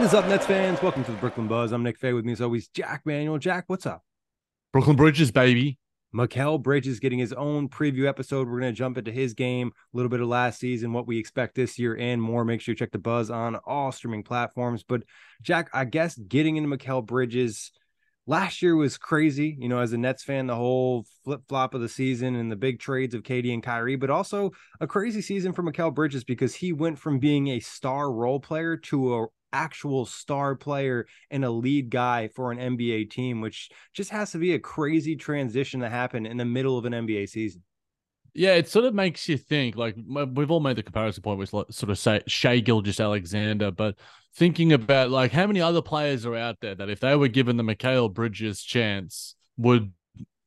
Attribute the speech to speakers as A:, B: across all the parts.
A: What is up, Nets fans? Welcome to the Brooklyn Buzz. I'm Nick Fay. With me, as always, Jac Manuell. Jac, what's up?
B: Brooklyn Bridges, baby.
A: Mikal Bridges getting his own preview episode. We're going to jump into his game, a little bit of last season, what we expect this year, and more. Make sure you check the Buzz on all streaming platforms. But Jac, I guess getting into Mikal Bridges last year was crazy. You know, as a Nets fan, the whole flip flop of the season and the big trades of KD and Kyrie, but also a crazy season for Mikal Bridges because he went from being a star role player to a actual star player and a lead guy for an NBA team, which just has to be a crazy transition to happen in the middle of an NBA season.
B: Yeah, it sort of makes you think. Like we've all made the comparison point with sort of say Shai Gilgeous-Alexander, but thinking about like how many other players are out there that if they were given the Mikal Bridges chance would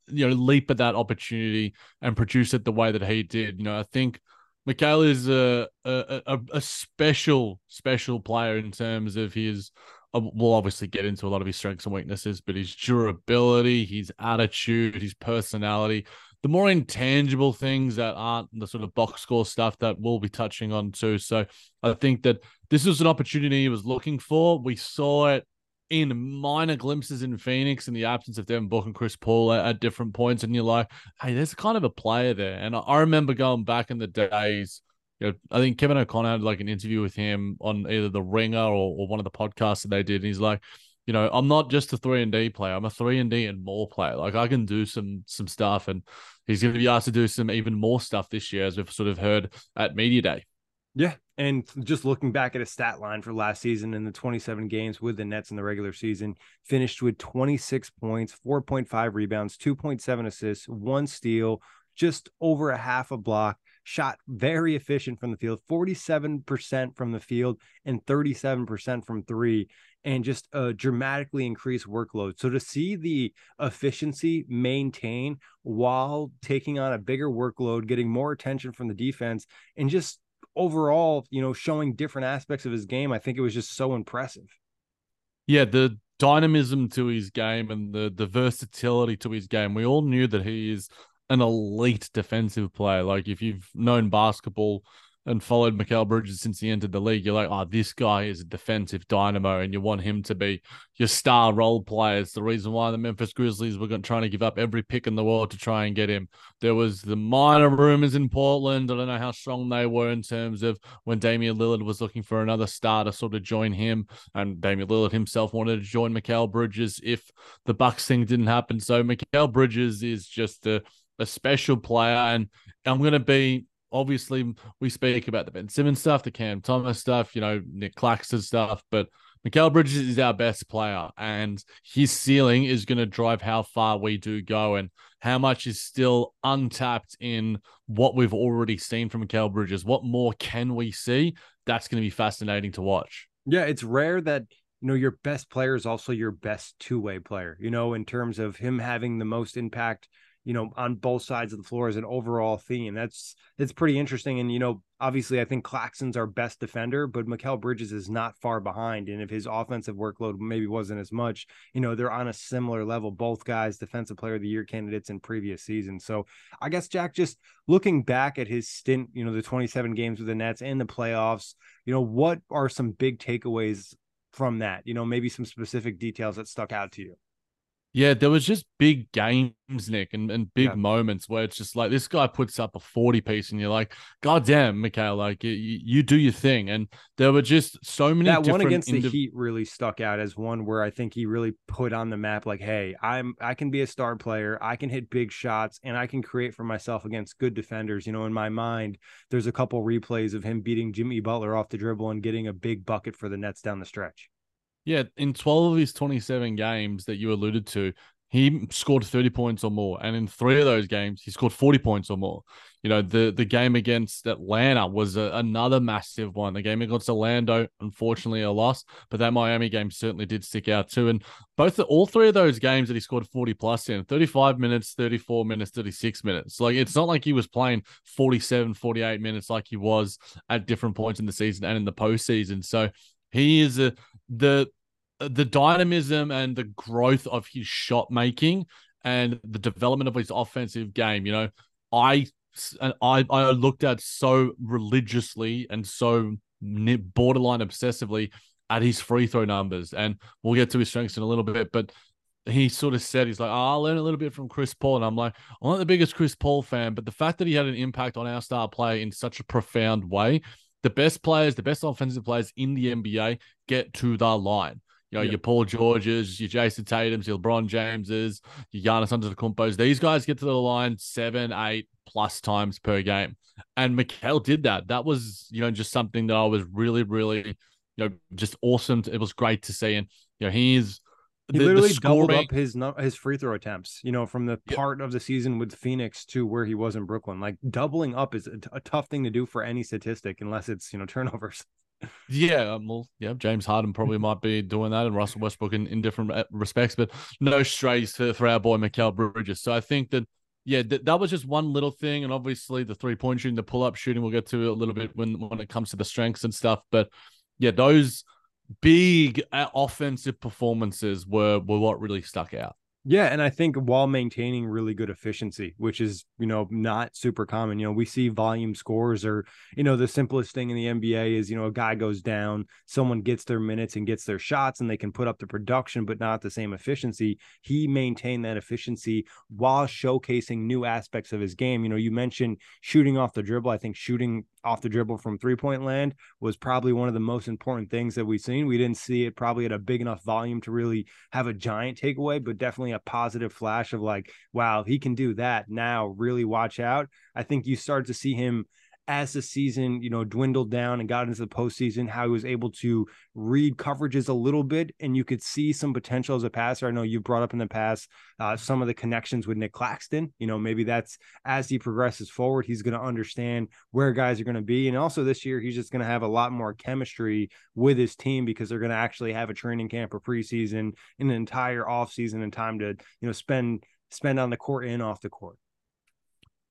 B: you know leap at that opportunity and produce it the way that he did. You know, I think Mikal is a, a a special special player in terms of his. Uh, we'll obviously get into a lot of his strengths and weaknesses, but his durability, his attitude, his personality, the more intangible things that aren't the sort of box score stuff that we'll be touching on too. So I think that this was an opportunity he was looking for. We saw it in minor glimpses in Phoenix in the absence of Devin Booker and Chris Paul at, at, different points, and you're like, hey, there's kind of a player there. And I, I remember going back in the days. I think Kevin O'Connor had like an interview with him on either the Ringer or, or one of the podcasts that they did, and he's like, you know, I'm not just a three and D player. I'm a three and D and more player. Like I can do some some stuff, and he's going to be asked to do some even more stuff this year, as we've sort of heard at media day.
A: Yeah, and just looking back at a stat line for last season in the 27 games with the Nets in the regular season, finished with 26 points, 4.5 rebounds, 2.7 assists, one steal, just over a half a block, shot very efficient from the field, 47% from the field and 37% from three, and just a dramatically increase workload. So to see the efficiency maintain while taking on a bigger workload, getting more attention from the defense, and just overall, you know, showing different aspects of his game, I think it was just so impressive.
B: Yeah, the dynamism to his game and the the versatility to his game. We all knew that he is an elite defensive player. Like if you've known basketball and followed Mikal Bridges since he entered the league, you're like, oh, this guy is a defensive dynamo, and you want him to be your star role player. It's the reason why the Memphis Grizzlies were trying to give up every pick in the world to try and get him. There was the minor rumors in Portland. I don't know how strong they were in terms of when Damian Lillard was looking for another star to sort of join him, and Damian Lillard himself wanted to join Mikal Bridges if the Bucks thing didn't happen. So Mikal Bridges is just a a special player, and I'm going to be obviously we speak about the Ben Simmons stuff, the Cam Thomas stuff, you know, Nick Claxton stuff, but Mikal Bridges is our best player, and his ceiling is going to drive how far we do go and how much is still untapped in what we've already seen from Mikal Bridges. What more can we see? That's going to be fascinating to watch.
A: Yeah, it's rare that you know your best player is also your best two-way player. You know, in terms of him having the most impact you know, on both sides of the floor as an overall theme. That's that's pretty interesting. And you know, obviously, I think Claxton's our best defender, but Mikal Bridges is not far behind. And if his offensive workload maybe wasn't as much, you know, they're on a similar level. Both guys, defensive player of the year candidates in previous seasons. So I guess Jac, just looking back at his stint, you know, the 27 games with the Nets and the playoffs, you know, what are some big takeaways from that? You know, maybe some specific details that stuck out to you.
B: Yeah, there was just big games, Nick, and, and big yeah. moments where it's just like this guy puts up a 40 piece and you're like, God damn, Mikal, like you, you do your thing. And there were just so many
A: that one against indiv- the Heat really stuck out as one where I think he really put on the map like, hey, I'm I can be a star player, I can hit big shots, and I can create for myself against good defenders. You know, in my mind, there's a couple replays of him beating Jimmy Butler off the dribble and getting a big bucket for the Nets down the stretch.
B: Yeah, in 12 of his 27 games that you alluded to, he scored 30 points or more. And in three of those games, he scored 40 points or more. You know, the, the game against Atlanta was a, another massive one. The game against Orlando, unfortunately, a loss, but that Miami game certainly did stick out too. And both, the, all three of those games that he scored 40 plus in 35 minutes, 34 minutes, 36 minutes. Like, it's not like he was playing 47, 48 minutes like he was at different points in the season and in the postseason. So, he is a, the the dynamism and the growth of his shot making and the development of his offensive game. You know, I I I looked at so religiously and so borderline obsessively at his free throw numbers, and we'll get to his strengths in a little bit, but. He sort of said he's like, oh, I'll learn a little bit from Chris Paul, and I'm like, I'm not the biggest Chris Paul fan, but the fact that he had an impact on our star play in such a profound way the best players, the best offensive players in the NBA get to the line. You know, yep. your Paul Georges, your Jayson Tatum's, your LeBron Jameses, your Giannis Antetokounmpos. These guys get to the line seven, eight plus times per game. And Mikal did that. That was, you know, just something that I was really, really, you know, just awesome. It was great to see. And, you know, he's –
A: he the, literally the doubled up his his free throw attempts. You know, from the part of the season with Phoenix to where he was in Brooklyn. Like doubling up is a, t- a tough thing to do for any statistic, unless it's you know turnovers.
B: Yeah, um, well, yeah, James Harden probably might be doing that, and Russell Westbrook in, in different uh, respects, but no strays for, for our boy Mikal Bridges. So I think that yeah, th- that was just one little thing, and obviously the three point shooting, the pull up shooting, we'll get to a little bit when when it comes to the strengths and stuff. But yeah, those big uh, offensive performances were were what really stuck out.
A: Yeah, and I think while maintaining really good efficiency, which is, you know, not super common. You know, we see volume scores or, you know, the simplest thing in the NBA is, you know, a guy goes down, someone gets their minutes and gets their shots and they can put up the production but not the same efficiency. He maintained that efficiency while showcasing new aspects of his game. You know, you mentioned shooting off the dribble. I think shooting off the dribble from three point land was probably one of the most important things that we've seen. We didn't see it probably at a big enough volume to really have a giant takeaway, but definitely a positive flash of like, wow, he can do that now. Really watch out. I think you start to see him as the season, you know, dwindled down and got into the postseason, how he was able to read coverages a little bit, and you could see some potential as a passer. I know you brought up in the past uh, some of the connections with Nick Claxton. You know, maybe that's as he progresses forward, he's going to understand where guys are going to be, and also this year he's just going to have a lot more chemistry with his team because they're going to actually have a training camp or preseason, and an entire offseason, and time to you know spend spend on the court and off the court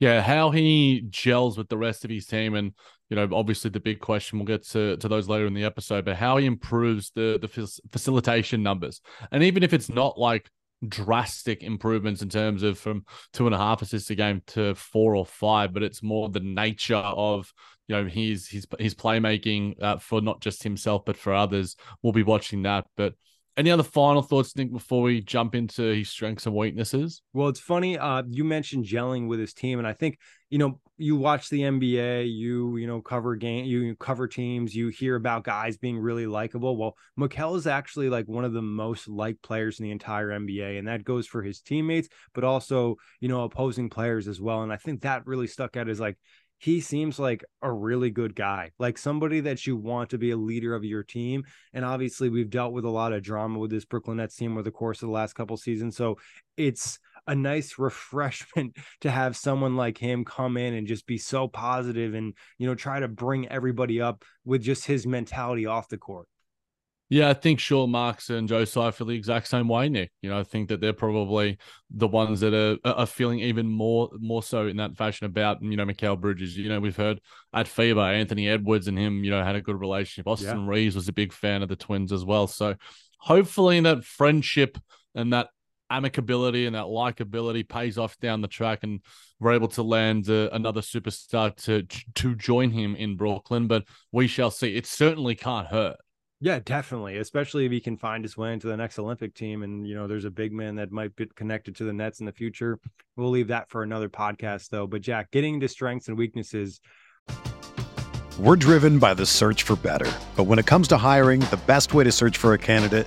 B: yeah, how he gels with the rest of his team, and you know, obviously the big question we'll get to to those later in the episode, but how he improves the the facilitation numbers, and even if it's not like drastic improvements in terms of from two and a half assists a game to four or five, but it's more the nature of you know his his his playmaking uh, for not just himself but for others. We'll be watching that, but any other final thoughts, Nick, before we jump into his strengths and weaknesses?
A: Well, it's funny. Uh, you mentioned gelling with his team, and I think you know you watch the NBA, you you know cover game, you cover teams, you hear about guys being really likable. Well, Mikal is actually like one of the most liked players in the entire NBA, and that goes for his teammates, but also you know opposing players as well. And I think that really stuck out as like he seems like a really good guy, like somebody that you want to be a leader of your team. And obviously, we've dealt with a lot of drama with this Brooklyn Nets team over the course of the last couple seasons. So it's a nice refreshment to have someone like him come in and just be so positive and, you know, try to bring everybody up with just his mentality off the court.
B: Yeah, I think Sean Marks and Joe feel the exact same way, Nick. You know, I think that they're probably the ones that are are feeling even more more so in that fashion about you know Mikal Bridges. You know, we've heard at FIBA Anthony Edwards and him, you know, had a good relationship. Austin yeah. Reaves was a big fan of the Twins as well. So hopefully that friendship and that amicability and that likability pays off down the track, and we're able to land uh, another superstar to to join him in Brooklyn. But we shall see. It certainly can't hurt.
A: Yeah, definitely. Especially if he can find his way into the next Olympic team. And, you know, there's a big man that might be connected to the Nets in the future. We'll leave that for another podcast, though. But, Jac, getting into strengths and weaknesses.
C: We're driven by the search for better. But when it comes to hiring, the best way to search for a candidate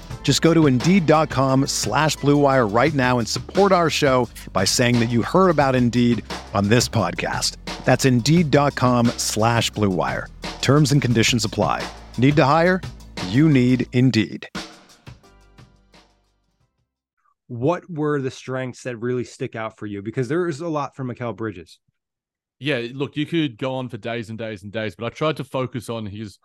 C: Just go to Indeed.com slash BlueWire right now and support our show by saying that you heard about Indeed on this podcast. That's Indeed.com slash BlueWire. Terms and conditions apply. Need to hire? You need Indeed
A: what were the strengths that really stick out for you? Because there is a lot from Mikal Bridges.
B: Yeah, look, you could go on for days and days and days, but I tried to focus on his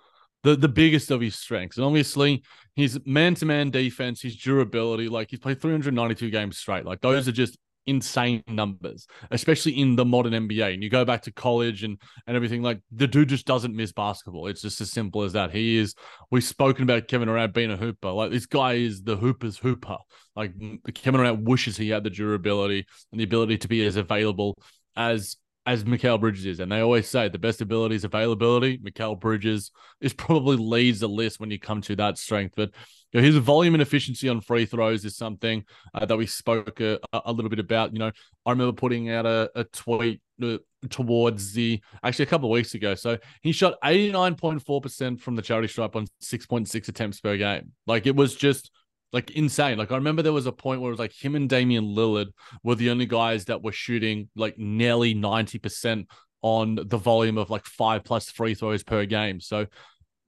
B: the the biggest of his strengths. And obviously his man-to-man defense, his durability, like he's played 392 games straight. Like those are just insane numbers, especially in the modern NBA. And you go back to college and and everything, like the dude just doesn't miss basketball. It's just as simple as that. He is. We've spoken about Kevin Durant being a hooper. Like this guy is the hooper's hooper. Like Kevin Durant wishes he had the durability and the ability to be as available as as Mikal Bridges is. And they always say the best ability is availability. Mikal Bridges is probably leads the list when you come to that strength. But you know, his volume and efficiency on free throws is something uh, that we spoke a, a, little bit about. You know, I remember putting out a, a tweet uh, towards the actually a couple of weeks ago. So he shot 89.4% from the charity stripe on 6.6 attempts per game. Like it was just like insane. Like I remember there was a point where it was like him and Damian Lillard were the only guys that were shooting like nearly 90% on the volume of like five plus free throws per game. So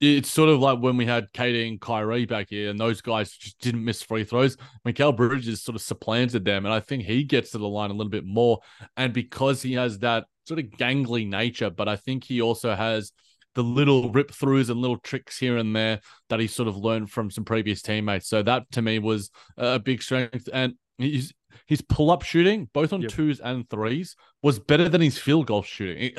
B: it's sort of like when we had KD and Kyrie back here, and those guys just didn't miss free throws. Mikal Bridges sort of supplanted them, and I think he gets to the line a little bit more. And because he has that sort of gangly nature, but I think he also has the little rip throughs and little tricks here and there that he sort of learned from some previous teammates. So that to me was a big strength. And his his pull up shooting, both on yep. twos and threes, was better than his field goal shooting.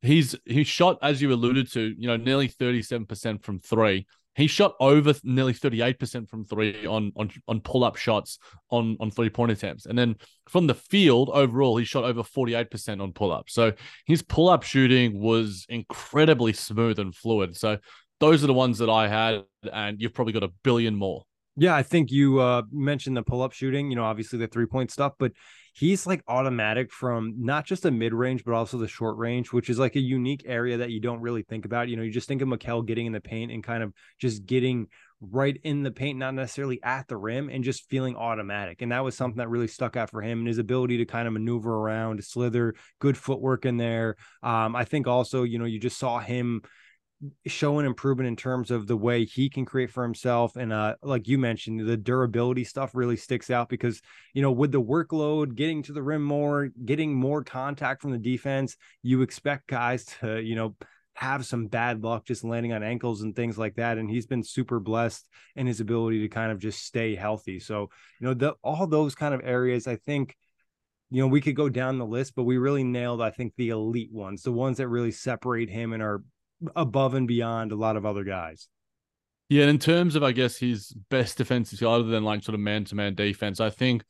B: He's he uh, shot as you alluded to, you know, nearly thirty seven percent from three. He shot over nearly 38% from three on on, on pull up shots on, on three point attempts. And then from the field overall, he shot over 48% on pull up. So his pull up shooting was incredibly smooth and fluid. So those are the ones that I had, and you've probably got a billion more.
A: Yeah, I think you uh, mentioned the pull up shooting, you know, obviously the three point stuff, but he's like automatic from not just the mid range, but also the short range, which is like a unique area that you don't really think about. You know, you just think of Mikal getting in the paint and kind of just getting right in the paint, not necessarily at the rim, and just feeling automatic. And that was something that really stuck out for him and his ability to kind of maneuver around, slither, good footwork in there. Um, I think also, you know, you just saw him show an improvement in terms of the way he can create for himself and uh like you mentioned the durability stuff really sticks out because you know with the workload getting to the rim more getting more contact from the defense you expect guys to you know have some bad luck just landing on ankles and things like that and he's been super blessed in his ability to kind of just stay healthy. So you know the all those kind of areas i think you know, we could go down the list, but we really nailed, I think, the elite ones, the ones that really separate him and are above and beyond a lot of other guys.
B: Yeah, in terms of I guess his best defensive other than like sort of man to man defense, I think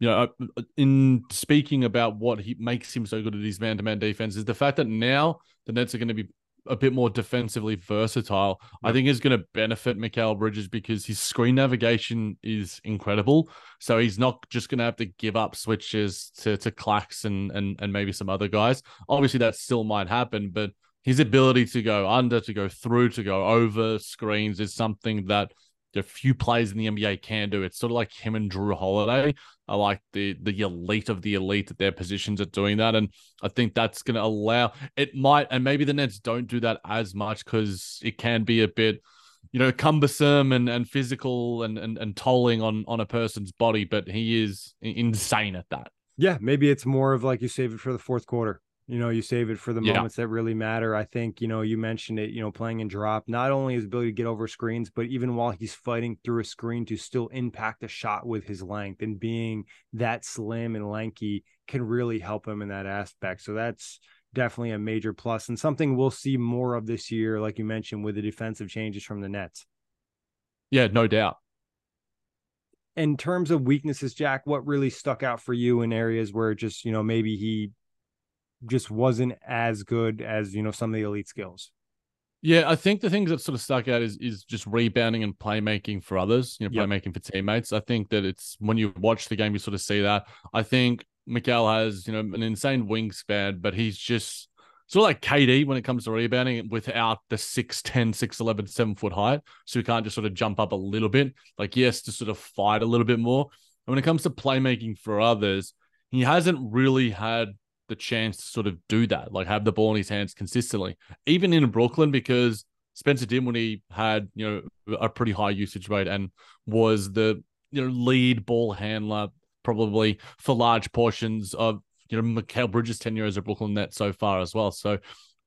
B: you know, in speaking about what he makes him so good at his man to man defense is the fact that now the Nets are going to be a bit more defensively versatile, yep. I think is going to benefit Mikal Bridges because his screen navigation is incredible. So he's not just going to have to give up switches to to Clax and, and and maybe some other guys. Obviously, that still might happen, but his ability to go under, to go through, to go over screens is something that a few players in the NBA can do. It's sort of like him and Jrue Holiday are like the the elite of the elite at their positions at doing that. And I think that's going to allow it might, and maybe the Nets don't do that as much because it can be a bit, you know, cumbersome and, and physical and, and and tolling on on a person's body. But he is insane at that.
A: Yeah, maybe it's more of like you save it for the fourth quarter. You know, you save it for the yeah. moments that really matter. I think, you know, you mentioned it, you know, playing in drop, not only his ability to get over screens, but even while he's fighting through a screen to still impact a shot with his length and being that slim and lanky can really help him in that aspect. So that's definitely a major plus and something we'll see more of this year, like you mentioned, with the defensive changes from the Nets.
B: Yeah, no doubt
A: in terms of weaknesses, Jac, what really stuck out for you in areas where just, you know, maybe he just wasn't as good as you know some of the elite skills.
B: Yeah, I think the things that sort of stuck out is is just rebounding and playmaking for others, you know, yep. playmaking for teammates. I think that it's when you watch the game, you sort of see that. I think Mikal has, you know, an insane wingspan, but he's just sort of like KD when it comes to rebounding without the 6'10, 6'11, 7 foot height. So he can't just sort of jump up a little bit. Like, yes, to sort of fight a little bit more. And when it comes to playmaking for others, he hasn't really had the chance to sort of do that, like have the ball in his hands consistently, even in Brooklyn, because Spencer Dinwiddie had you know a pretty high usage rate and was the you know lead ball handler probably for large portions of you know Mikal Bridges' tenure as a Brooklyn net so far as well. So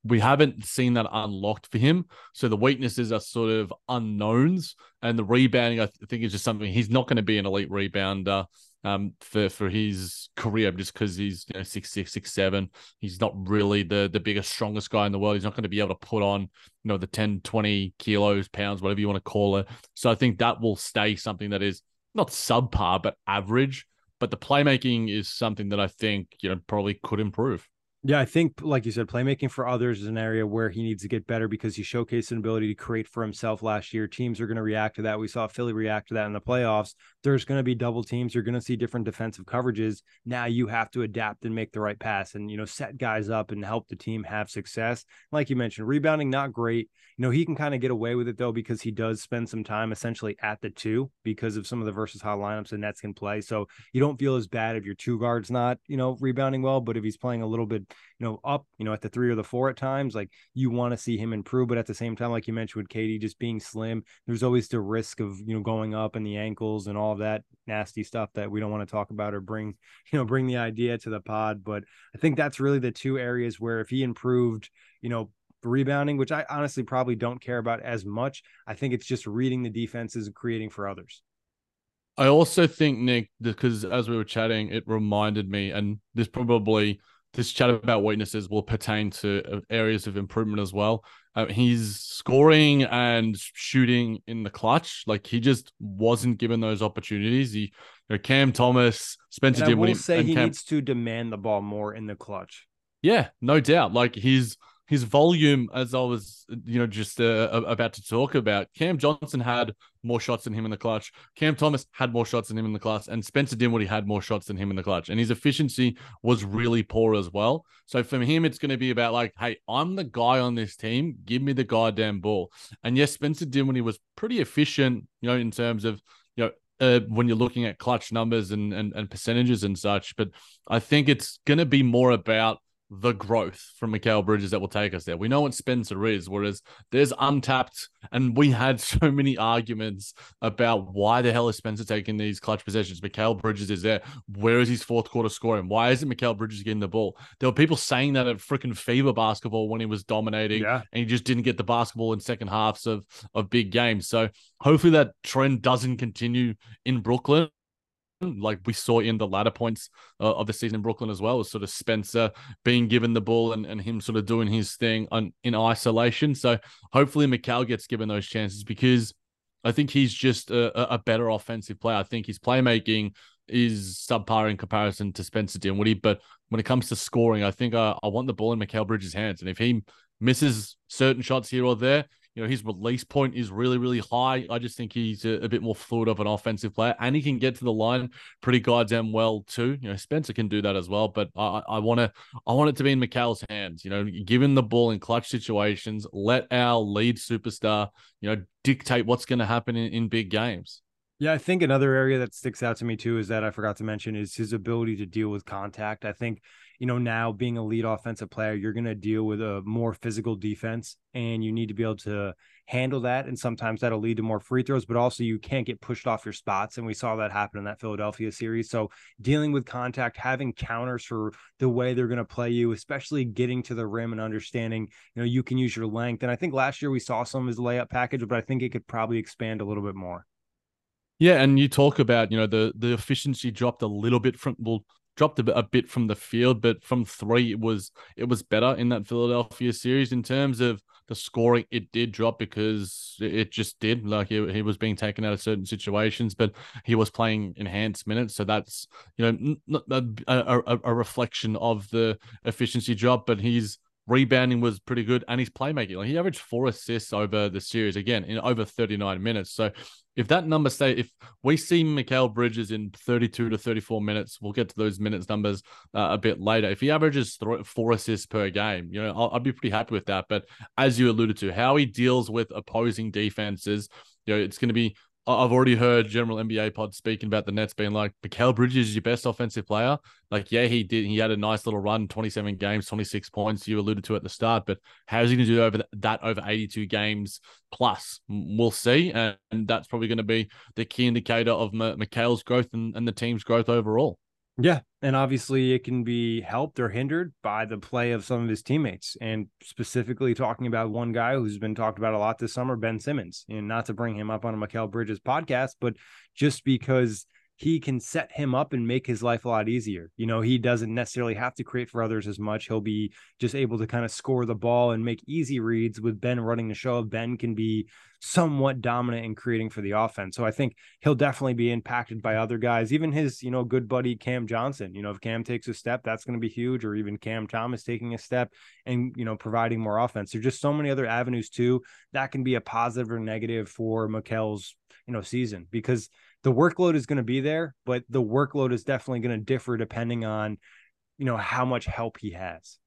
B: we haven't seen that unlocked for him. So the weaknesses are sort of unknowns, and the rebounding I think is just something he's not going to be an elite rebounder um, for for his career just because he's you know six six six seven. He's not really the the biggest strongest guy in the world. He's not going to be able to put on you know the 10, 20 kilos, pounds, whatever you want to call it. So I think that will stay something that is not subpar but average. But the playmaking is something that I think you know probably could improve.
A: Yeah, I think, like you said, playmaking for others is an area where he needs to get better because he showcased an ability to create for himself last year. Teams are going to react to that. We saw Philly react to that in the playoffs. There's going to be double teams. You're going to see different defensive coverages. Now you have to adapt and make the right pass and, you know, set guys up and help the team have success. Like you mentioned, rebounding, not great. You know, he can kind of get away with it, though, because he does spend some time essentially at the two because of some of the versus versatile lineups the Nets can play. So you don't feel as bad if your two guards not, you know, rebounding well, but if he's playing a little bit you know, up, you know, at the three or the four at times. Like you want to see him improve, but at the same time, like you mentioned with KD just being slim, there's always the risk of you know going up in the ankles and all that nasty stuff that we don't want to talk about or bring, you know, bring the idea to the pod. But I think that's really the two areas where if he improved, you know, rebounding, which I honestly probably don't care about as much. I think it's just reading the defenses and creating for others.
B: I also think Nick, because as we were chatting, it reminded me, and this probably this chat about weaknesses will pertain to uh, areas of improvement as well. Uh, he's scoring and shooting in the clutch. Like he just wasn't given those opportunities. He, you know, Cam Thomas, Spencer
A: and I will say he Cam... needs to demand the ball more in the clutch.
B: Yeah, no doubt. Like he's his volume, as I was, you know, just uh, about to talk about, Cam Johnson had more shots than him in the clutch. Cam Thomas had more shots than him in the clutch, and Spencer Dinwiddie had more shots than him in the clutch, and his efficiency was really poor as well. So for him, it's going to be about like, hey, I'm the guy on this team. Give me the goddamn ball. And yes, Spencer Dinwiddie was pretty efficient, you know, in terms of you know uh, when you're looking at clutch numbers and, and and percentages and such. But I think it's going to be more about the growth from Mikal Bridges that will take us there. We know what Spencer is, whereas there's untapped, and we had so many arguments about why the hell is Spencer taking these clutch possessions. Mikal Bridges is there. Where is his fourth quarter scoring? Why isn't Mikal Bridges getting the ball? There were people saying that at freaking FIBA basketball when he was dominating, yeah. and he just didn't get the basketball in second halves of of big games. So hopefully that trend doesn't continue in Brooklyn like we saw in the latter points uh, of the season in Brooklyn as well, was sort of Spencer being given the ball and, and him sort of doing his thing on, in isolation. So hopefully Mikal gets given those chances because I think he's just a, a better offensive player. I think his playmaking is subpar in comparison to Spencer Dinwiddie, but when it comes to scoring, I think I, I want the ball in Mikal Bridges' hands, and if he misses certain shots here or there. You know, his release point is really, really high. I just think he's a, a, bit more fluid of an offensive player, and he can get to the line pretty goddamn well too. You know, Spencer can do that as well, but I, I want to, I want it to be in Mikal's hands. You know, give him the ball in clutch situations. Let our lead superstar, you know, dictate what's going to happen in, in big games.
A: Yeah, I think another area that sticks out to me too is that I forgot to mention is his ability to deal with contact. I think, you know, now being a lead offensive player, you're going to deal with a more physical defense and you need to be able to handle that. And sometimes that'll lead to more free throws, but also you can't get pushed off your spots. And we saw that happen in that Philadelphia series. So dealing with contact, having counters for the way they're going to play you, especially getting to the rim and understanding, you know, you can use your length. And I think last year we saw some of his layup package, but I think it could probably expand a little bit more.
B: Yeah, and you talk about you know the the efficiency dropped a little bit from well dropped a bit, a bit from the field, but from three it was it was better in that Philadelphia series in terms of the scoring. It did drop because it just did. Like he, he was being taken out of certain situations, but he was playing enhanced minutes, so that's you know a, a, a reflection of the efficiency drop. But he's rebounding was pretty good and his playmaking like he averaged four assists over the series again in over 39 minutes. So if that number stay if we see Mikal Bridges in 32 to 34 minutes we'll get to those minutes numbers uh, a bit later. If he averages th- four assists per game you know I'll, I'll be pretty happy with that. But as you alluded to how he deals with opposing defenses you know it's going to be I've already heard general NBA pod speaking about the Nets being like, Mikal Bridges is your best offensive player. Like, yeah, he did. He had a nice little run, 27 games, 26 points. You alluded to at the start, but how's he going to do over that over 82 games plus? We'll see, and, that's probably going to be the key indicator of M- Mikal's growth and, and the team's growth overall.
A: Yeah. And obviously, it can be helped or hindered by the play of some of his teammates. And specifically, talking about one guy who's been talked about a lot this summer, Ben Simmons. And not to bring him up on a Mikal Bridges podcast, but just because he can set him up and make his life a lot easier. You know, he doesn't necessarily have to create for others as much. He'll be just able to kind of score the ball and make easy reads with Ben running the show. Ben can be somewhat dominant in creating for the offense. So I think he'll definitely be impacted by other guys, even his, you know, good buddy Cam Johnson. You know, if Cam takes a step, that's going to be huge, or even Cam Thomas taking a step and, you know, providing more offense. There's just so many other avenues too that can be a positive or negative for Mikal's, you know, season because the workload is going to be there, but the workload is definitely going to differ depending on, you know, how much help he has.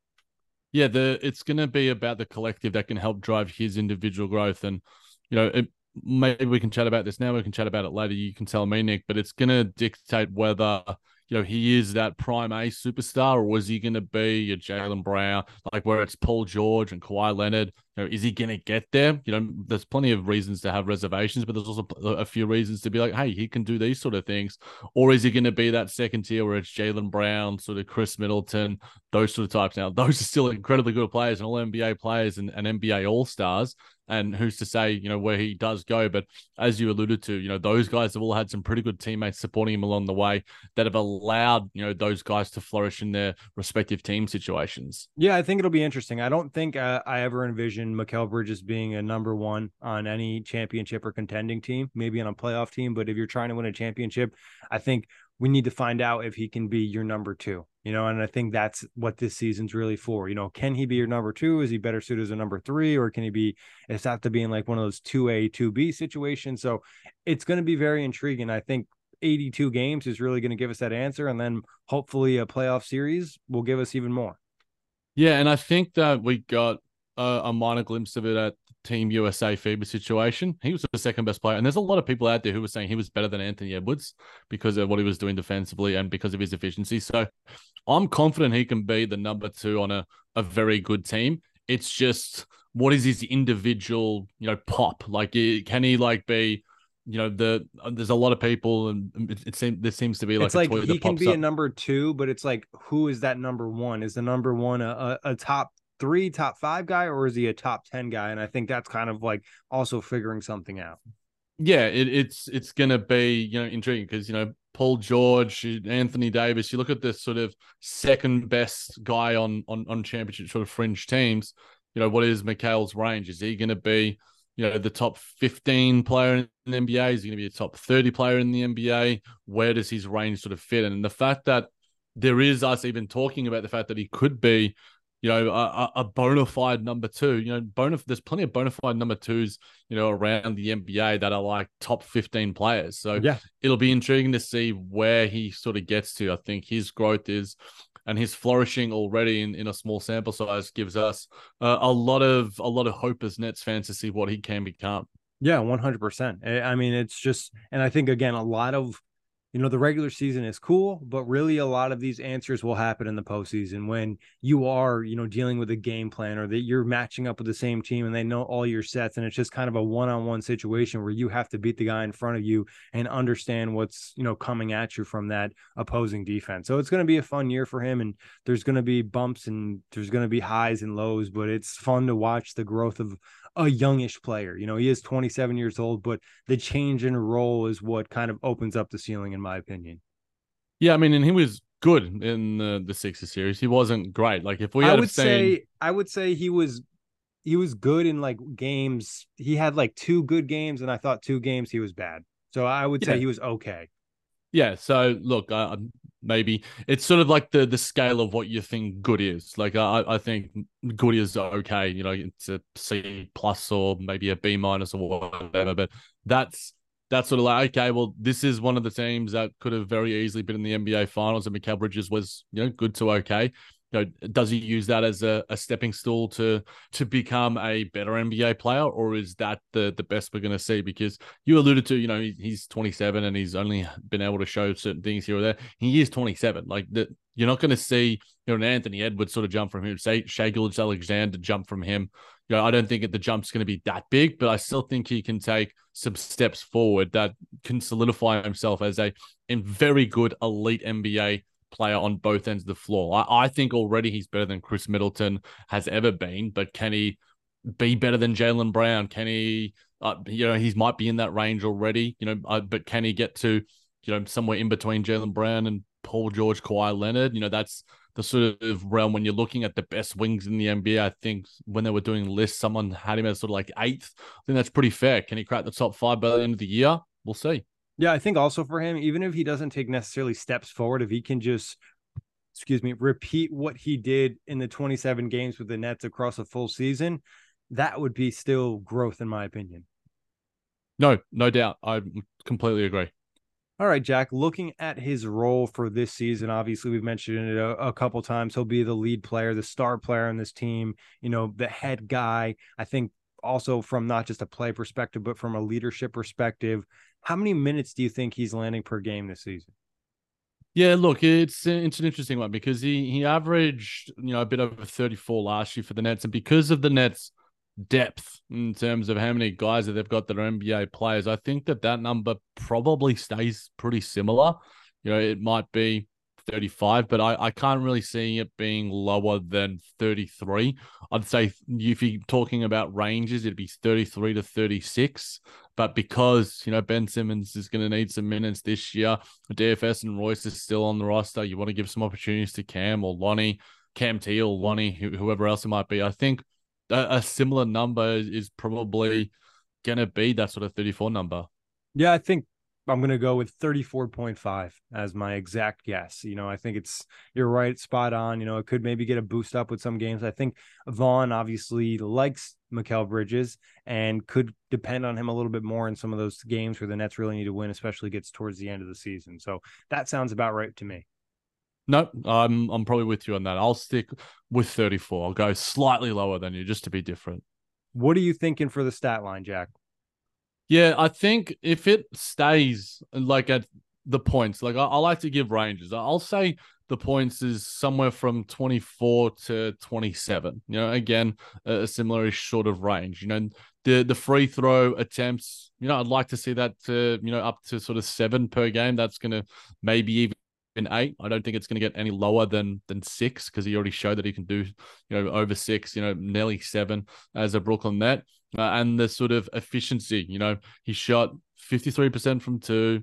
B: Yeah, the it's going to be about the collective that can help drive his individual growth, and you know, it, maybe we can chat about this now. We can chat about it later. You can tell me, Nick, but it's going to dictate whether you know, he is that prime A superstar, or was he going to be a Jaylen Brown, like where it's Paul George and Kawhi Leonard? Know, is he going to get there? You know, there's plenty of reasons to have reservations, but there's also a few reasons to be like, hey, he can do these sort of things. Or is he going to be that second tier where it's Jaylen Brown, sort of Khris Middleton, those sort of types? Now, those are still incredibly good players and all NBA players and, and NBA All Stars and who's to say, you know, where he does go. But as you alluded to, you know, those guys have all had some pretty good teammates supporting him along the way that have allowed, you know, those guys to flourish in their respective team situations.
A: Yeah, I think it'll be interesting. I don't think uh, I ever envisioned Mikal Bridges being a number one on any championship or contending team, maybe on a playoff team. But if you're trying to win a championship, I think we need to find out if he can be your number two, you know, and I think that's what this season's really for. You know, can he be your number two? Is he better suited as a number three, or can he be it's not to be in like one of those two A, two B situations? So it's going to be very intriguing. I think 82 games is really going to give us that answer, and then hopefully a playoff series will give us even more.
B: Yeah, and I think that we got a, a minor glimpse of it at Team USA FIBA situation. He was the second best player. And there's a lot of people out there who were saying he was better than Anthony Edwards because of what he was doing defensively and because of his efficiency. So I'm confident he can be the number two on a, a very good team. It's just what is his individual, you know, pop? Like, can he like be you know the there's a lot of people and it, it seems there seems to be like
A: it's like he can be up. a number two but it's like who is that number one is the number one a, a, a top three, top five guy, or is he a top 10 guy? And I think that's kind of like also figuring something out.
B: Yeah, it, it's it's gonna be you know intriguing because you know Paul George, Anthony Davis. You look at this sort of second best guy on on on championship sort of fringe teams. You know what is Mikal's range? Is he going to be you know the top 15 player in the NBA? Is he going to be a top 30 player in the NBA? Where does his range sort of fit? And the fact that there is us even talking about the fact that he could be you know, a, a bona fide number two. You know, bona there's plenty of bona fide number twos, you know, around the NBA that are like top 15 players. So
A: yeah,
B: it'll be intriguing to see where he sort of gets to. I think his growth is and his flourishing already in, in a small sample size gives us uh, a lot of a lot of hope as Nets fans to see what he can become.
A: Yeah, 100%. I mean, it's just, and I think again, a lot of you know, the regular season is cool, but really a lot of these answers will happen in the postseason when you are, you know, dealing with a game plan or that you're matching up with the same team and they know all your sets. And it's just kind of a one on one situation where you have to beat the guy in front of you and understand what's, you know, coming at you from that opposing defense. So it's going to be a fun year for him. And there's going to be bumps and there's going to be highs and lows, but it's fun to watch the growth of, a youngish player. You know, he is 27 years old, but the change in role is what kind of opens up the ceiling, in my opinion.
B: Yeah, I mean, and he was good in the the Sixers series. He wasn't great. Like if we,
A: I would say, I would say he was he was good in like games. He had like two good games, and I thought two games he was bad. So I would say he was okay.
B: Yeah. So look, uh, maybe it's sort of like the the scale of what you think good is. Like I I think good is okay. You know, it's a C plus or maybe a B minus or whatever. But that's that's sort of like okay. Well, this is one of the teams that could have very easily been in the NBA Finals, and Mikal Bridges was you know good to okay you know, does he use that as a, a stepping stool to to become a better NBA player, or is that the the best we're going to see? Because you alluded to, you know, he's 27 and he's only been able to show certain things here or there. He is 27. Like that, you're not going to see you know an Anthony Edwards sort of jump from him, say Shai Gilgeous-Alexander jump from him. You know, I don't think the jump's going to be that big, but I still think he can take some steps forward that can solidify himself as a, a very good elite NBA player on both ends of the floor. I, I think already he's better than Khris Middleton has ever been, but can he be better than Jaylen Brown? Can he, uh, you know, he might be in that range already, you know, uh, but can he get to, you know, somewhere in between Jaylen Brown and Paul George, Kawhi Leonard? You know, that's the sort of realm when you're looking at the best wings in the NBA. I think when they were doing lists, someone had him as sort of like eighth. I think that's pretty fair. Can he crack the top five by the end of the year? We'll see.
A: Yeah, I think also for him, even if he doesn't take necessarily steps forward, if he can just, excuse me, repeat what he did in the 27 games with the Nets across a full season, that would be still growth, in my opinion.
B: No, no doubt. I completely agree.
A: All right, Jac, looking at his role for this season, obviously we've mentioned it a, a, couple times. He'll be the lead player, the star player on this team, you know, the head guy. I think also from not just a play perspective, but from a leadership perspective. How many minutes do you think he's landing per game this season?
B: Yeah, look, it's uh, it's an interesting one because he he averaged you know a bit over 34 last year for the Nets, and because of the Nets' depth in terms of how many guys that they've got that are NBA players, I think that that number probably stays pretty similar. You know, it might be 35, but I, I can't really see it being lower than 33. I'd say if you're talking about ranges, it'd be 33 to 36. But because, you know, Ben Simmons is going to need some minutes this year, DFS and Royce is still on the roster. You want to give some opportunities to Cam or Lonnie, Cam T or Lonnie, whoever else it might be. I think a, a similar number is probably going to be that sort of 34 number.
A: Yeah, I think I'm going to go with 34.5 as my exact guess. You know, I think it's, you're right, spot on. You know, it could maybe get a boost up with some games. I think Vaughn obviously likes Mikal Bridges and could depend on him a little bit more in some of those games where the Nets really need to win, especially gets towards the end of the season. So that sounds about right to me.
B: No, I'm I'm probably with you on that. I'll stick with 34. I'll go slightly lower than you just to be different.
A: What are you thinking for the stat line, Jac?
B: Yeah, I think if it stays like at the points, like I, I like to give ranges. I'll say the points is somewhere from 24 to 27. You know, again, a, similar sort of range. You know, the the free throw attempts, you know, I'd like to see that to, you know, up to sort of seven per game. That's gonna maybe even eight. I don't think it's going to get any lower than than six because he already showed that he can do, you know, over six, you know, nearly seven as a Brooklyn Net. Uh, and the sort of efficiency, you know, he shot 53% from two,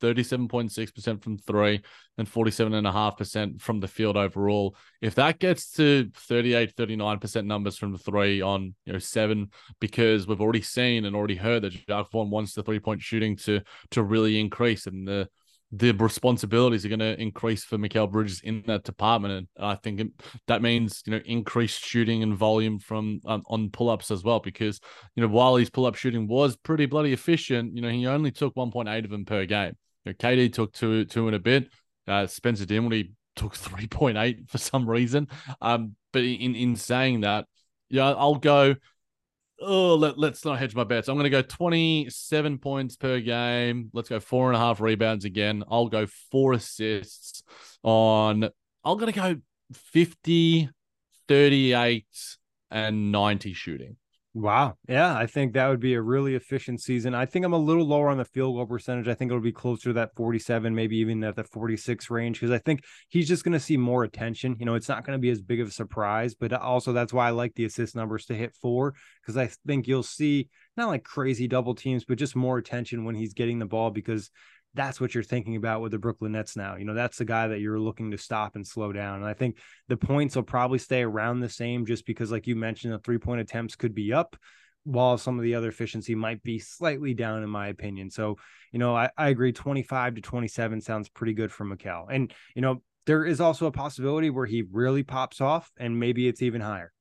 B: 37.6% from three, and 47.5% from the field overall. If that gets to 38, 39% numbers from three on, you know, seven, because we've already seen and already heard that Jacque Vaughn wants the three point shooting to to really increase. And the the responsibilities are going to increase for Mikal Bridges in that department, and I think it, that means you know increased shooting and volume from um, on pull ups as well. Because you know while his pull up shooting was pretty bloody efficient, you know he only took 1.8 of them per game. You know, KD took two two and a bit. Uh, Spencer Dinwiddie took 3.8 for some reason. Um, but in in saying that, yeah, I'll go oh, let, let's not hedge my bets. I'm going to go 27 points per game. Let's go four and a half rebounds again. I'll go four assists on, I'm going to go 50, 38, and 90 shooting.
A: Wow. Yeah, I think that would be a really efficient season. I think I'm a little lower on the field goal percentage. I think it'll be closer to that 47, maybe even at the 46 range, because I think he's just going to see more attention. You know, it's not going to be as big of a surprise, but also that's why I like the assist numbers to hit four, because I think you'll see not like crazy double teams, but just more attention when he's getting the ball because that's what you're thinking about with the Brooklyn Nets now. You know, that's the guy that you're looking to stop and slow down. And I think the points will probably stay around the same just because, like you mentioned, the three point attempts could be up while some of the other efficiency might be slightly down, in my opinion. So, you know, I, I agree 25 to 27 sounds pretty good for Mikal. And, you know, there is also a possibility where he really pops off and maybe it's even higher.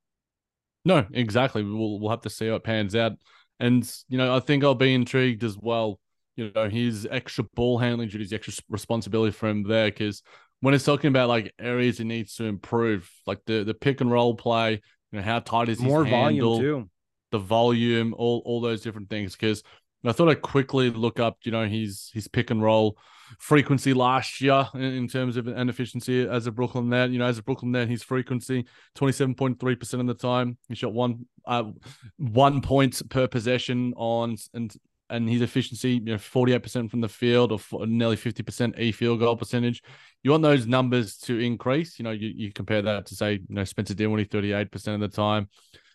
B: No, exactly. We'll, we'll have to see how it pans out. And, you know, I think I'll be intrigued as well you know his extra ball handling duties, extra responsibility for him there. Because when it's talking about like areas he needs to improve, like the the pick and roll play, you know how tight is
A: more
B: his
A: volume too,
B: the volume, all all those different things. Because I thought I'd quickly look up, you know, his his pick and roll frequency last year in, in terms of an efficiency as a Brooklyn net. You know, as a Brooklyn net, his frequency twenty seven point three percent of the time. He shot one uh one point per possession on and and his efficiency, you know, 48% from the field or nearly 50% e field goal percentage. You want those numbers to increase. You know, you, you compare that to say, you know, Spencer Dinwiddie 38% of the time.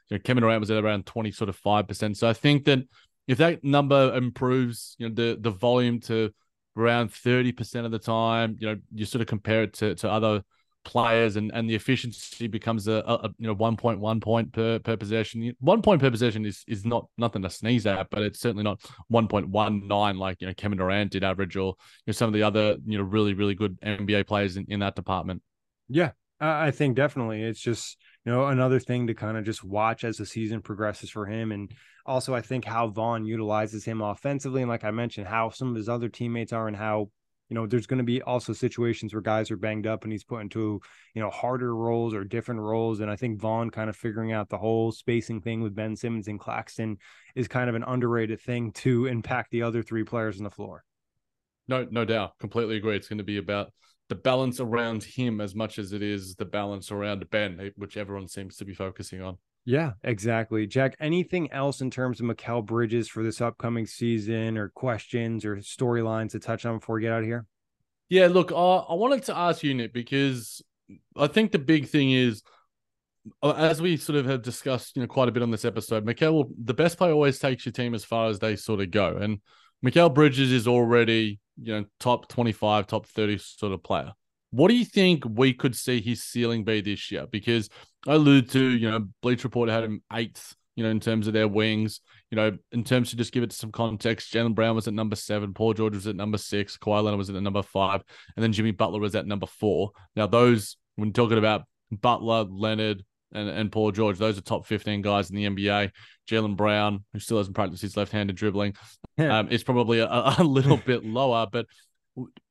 B: You know, Kevin Durant was at around 20, sort of 5%. So I think that if that number improves, you know, the the volume to around 30% of the time, you know, you sort of compare it to, to other players and, and the efficiency becomes a, a, you know 1.1 point per per possession. One point per possession is is not nothing to sneeze at, but it's certainly not 1.19 like you know Kevin Durant did average or you know some of the other you know really really good NBA players in, in that department.
A: Yeah, I think definitely it's just you know another thing to kind of just watch as the season progresses for him and also I think how Vaughn utilizes him offensively and like I mentioned how some of his other teammates are and how you know, there's going to be also situations where guys are banged up and he's put into, you know, harder roles or different roles. And I think Vaughn kind of figuring out the whole spacing thing with Ben Simmons and Claxton is kind of an underrated thing to impact the other three players on the floor.
B: No, no doubt. Completely agree. It's going to be about the balance around him as much as it is the balance around Ben, which everyone seems to be focusing on.
A: Yeah, exactly. Jac, anything else in terms of Mikal Bridges for this upcoming season or questions or storylines to touch on before we get out of here?
B: Yeah, look, I, I wanted to ask you, Nick, because I think the big thing is, uh, as we sort of have discussed, you know, quite a bit on this episode, Mikal, the best player always takes your team as far as they sort of go. And Mikal Bridges is already, you know, top 25, top 30 sort of player. What do you think we could see his ceiling be this year? Because I allude to, you know, Bleacher Report had him eighth, you know, in terms of their wings. You know, in terms to just give it some context, Jaylen Brown was at number seven, Paul George was at number six, Kawhi Leonard was at number five, and then Jimmy Butler was at number four. Now, those, when talking about Butler, Leonard, and, and Paul George, those are top 15 guys in the NBA. Jaylen Brown, who still hasn't practiced his left handed dribbling, um, is probably a, a little bit lower. But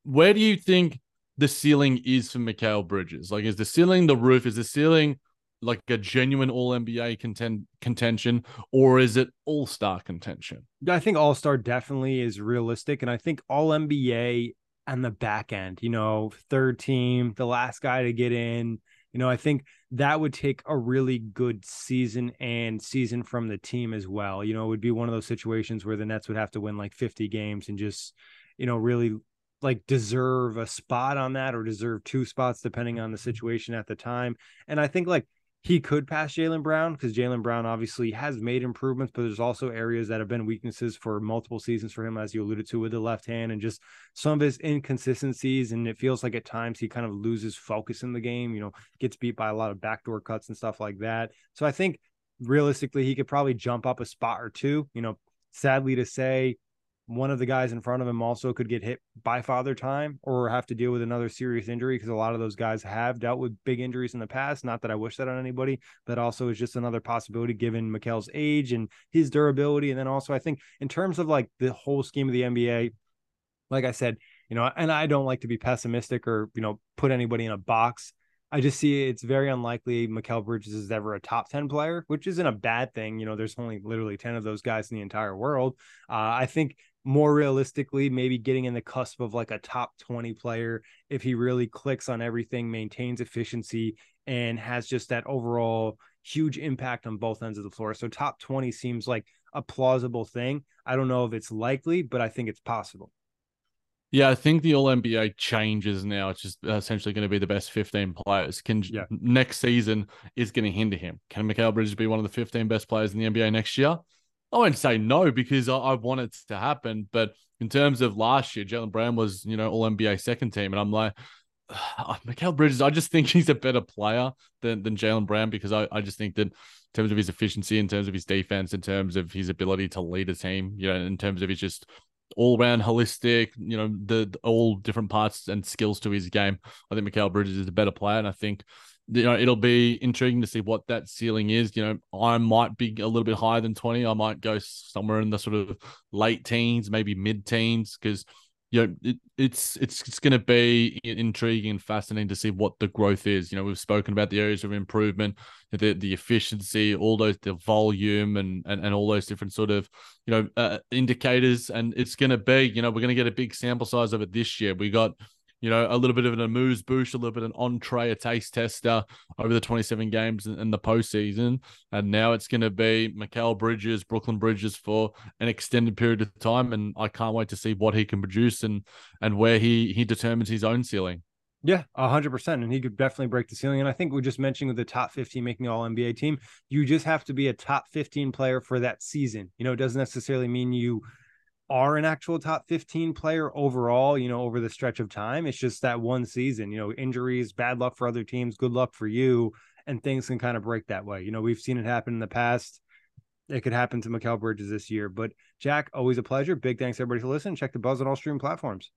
B: where do you think the ceiling is for Mikal Bridges? Like, is the ceiling the roof? Is the ceiling like a genuine All NBA contend contention, or is it All Star contention?
A: I think All Star definitely is realistic, and I think All NBA and the back end, you know, third team, the last guy to get in. You know, I think that would take a really good season and season from the team as well. You know, it would be one of those situations where the Nets would have to win like 50 games and just, you know, really like deserve a spot on that or deserve two spots depending on the situation at the time. And I think like he could pass Jaylen Brown because Jaylen Brown obviously has made improvements, but there's also areas that have been weaknesses for multiple seasons for him, as you alluded to with the left hand and just some of his inconsistencies. And it feels like at times he kind of loses focus in the game, you know, gets beat by a lot of backdoor cuts and stuff like that. So I think realistically, he could probably jump up a spot or two. You know, sadly to say, one of the guys in front of him also could get hit by father time or have to deal with another serious injury because a lot of those guys have dealt with big injuries in the past. Not that I wish that on anybody, but also is just another possibility given Mikal's age and his durability. And then also, I think in terms of like the whole scheme of the NBA, like I said, you know, and I don't like to be pessimistic or, you know, put anybody in a box. I just see it's very unlikely Mikal Bridges is ever a top 10 player, which isn't a bad thing. You know, there's only literally 10 of those guys in the entire world. Uh, I think more realistically, maybe getting in the cusp of like a top 20 player if he really clicks on everything, maintains efficiency, and has just that overall huge impact on both ends of the floor. So, top 20 seems like a plausible thing. I don't know if it's likely, but I think it's possible.
B: Yeah, I think the All NBA changes now. It's just essentially going to be the best 15 players. Can yeah. next season is going to hinder him? Can Mikal Bridges be one of the 15 best players in the NBA next year? I won't say no because I, I want it to happen. But in terms of last year, Jaylen Brown was, you know, all NBA second team. And I'm like, uh, Mikal Bridges, I just think he's a better player than, than Jaylen Brown because I, I just think that in terms of his efficiency, in terms of his defense, in terms of his ability to lead a team, you know, in terms of his just all round holistic, you know, the, the, all different parts and skills to his game. I think Mikal Bridges is a better player. And I think you know, it'll be intriguing to see what that ceiling is. You know, I might be a little bit higher than 20. I might go somewhere in the sort of late teens, maybe mid teens, because you know, it, it's it's it's going to be intriguing and fascinating to see what the growth is. You know, we've spoken about the areas of improvement, the the efficiency, all those the volume, and and, and all those different sort of you know uh, indicators. And it's going to be, you know, we're going to get a big sample size of it this year. We got you know, a little bit of an amuse bouche, a little bit of an entree, a taste tester over the 27 games in, in the postseason. And now it's going to be Mikal Bridges, Brooklyn Bridges for an extended period of time. And I can't wait to see what he can produce and and where he he determines his own ceiling.
A: Yeah, hundred percent, and he could definitely break the ceiling. And I think we just mentioned with the top fifteen making the All NBA team, you just have to be a top fifteen player for that season. You know, it doesn't necessarily mean you are an actual top 15 player overall, you know, over the stretch of time. It's just that one season, you know, injuries, bad luck for other teams, good luck for you, and things can kind of break that way. You know, we've seen it happen in the past. It could happen to Mikal Bridges this year. But Jac, always a pleasure. Big thanks everybody for listening. Check the Buzz on all stream platforms.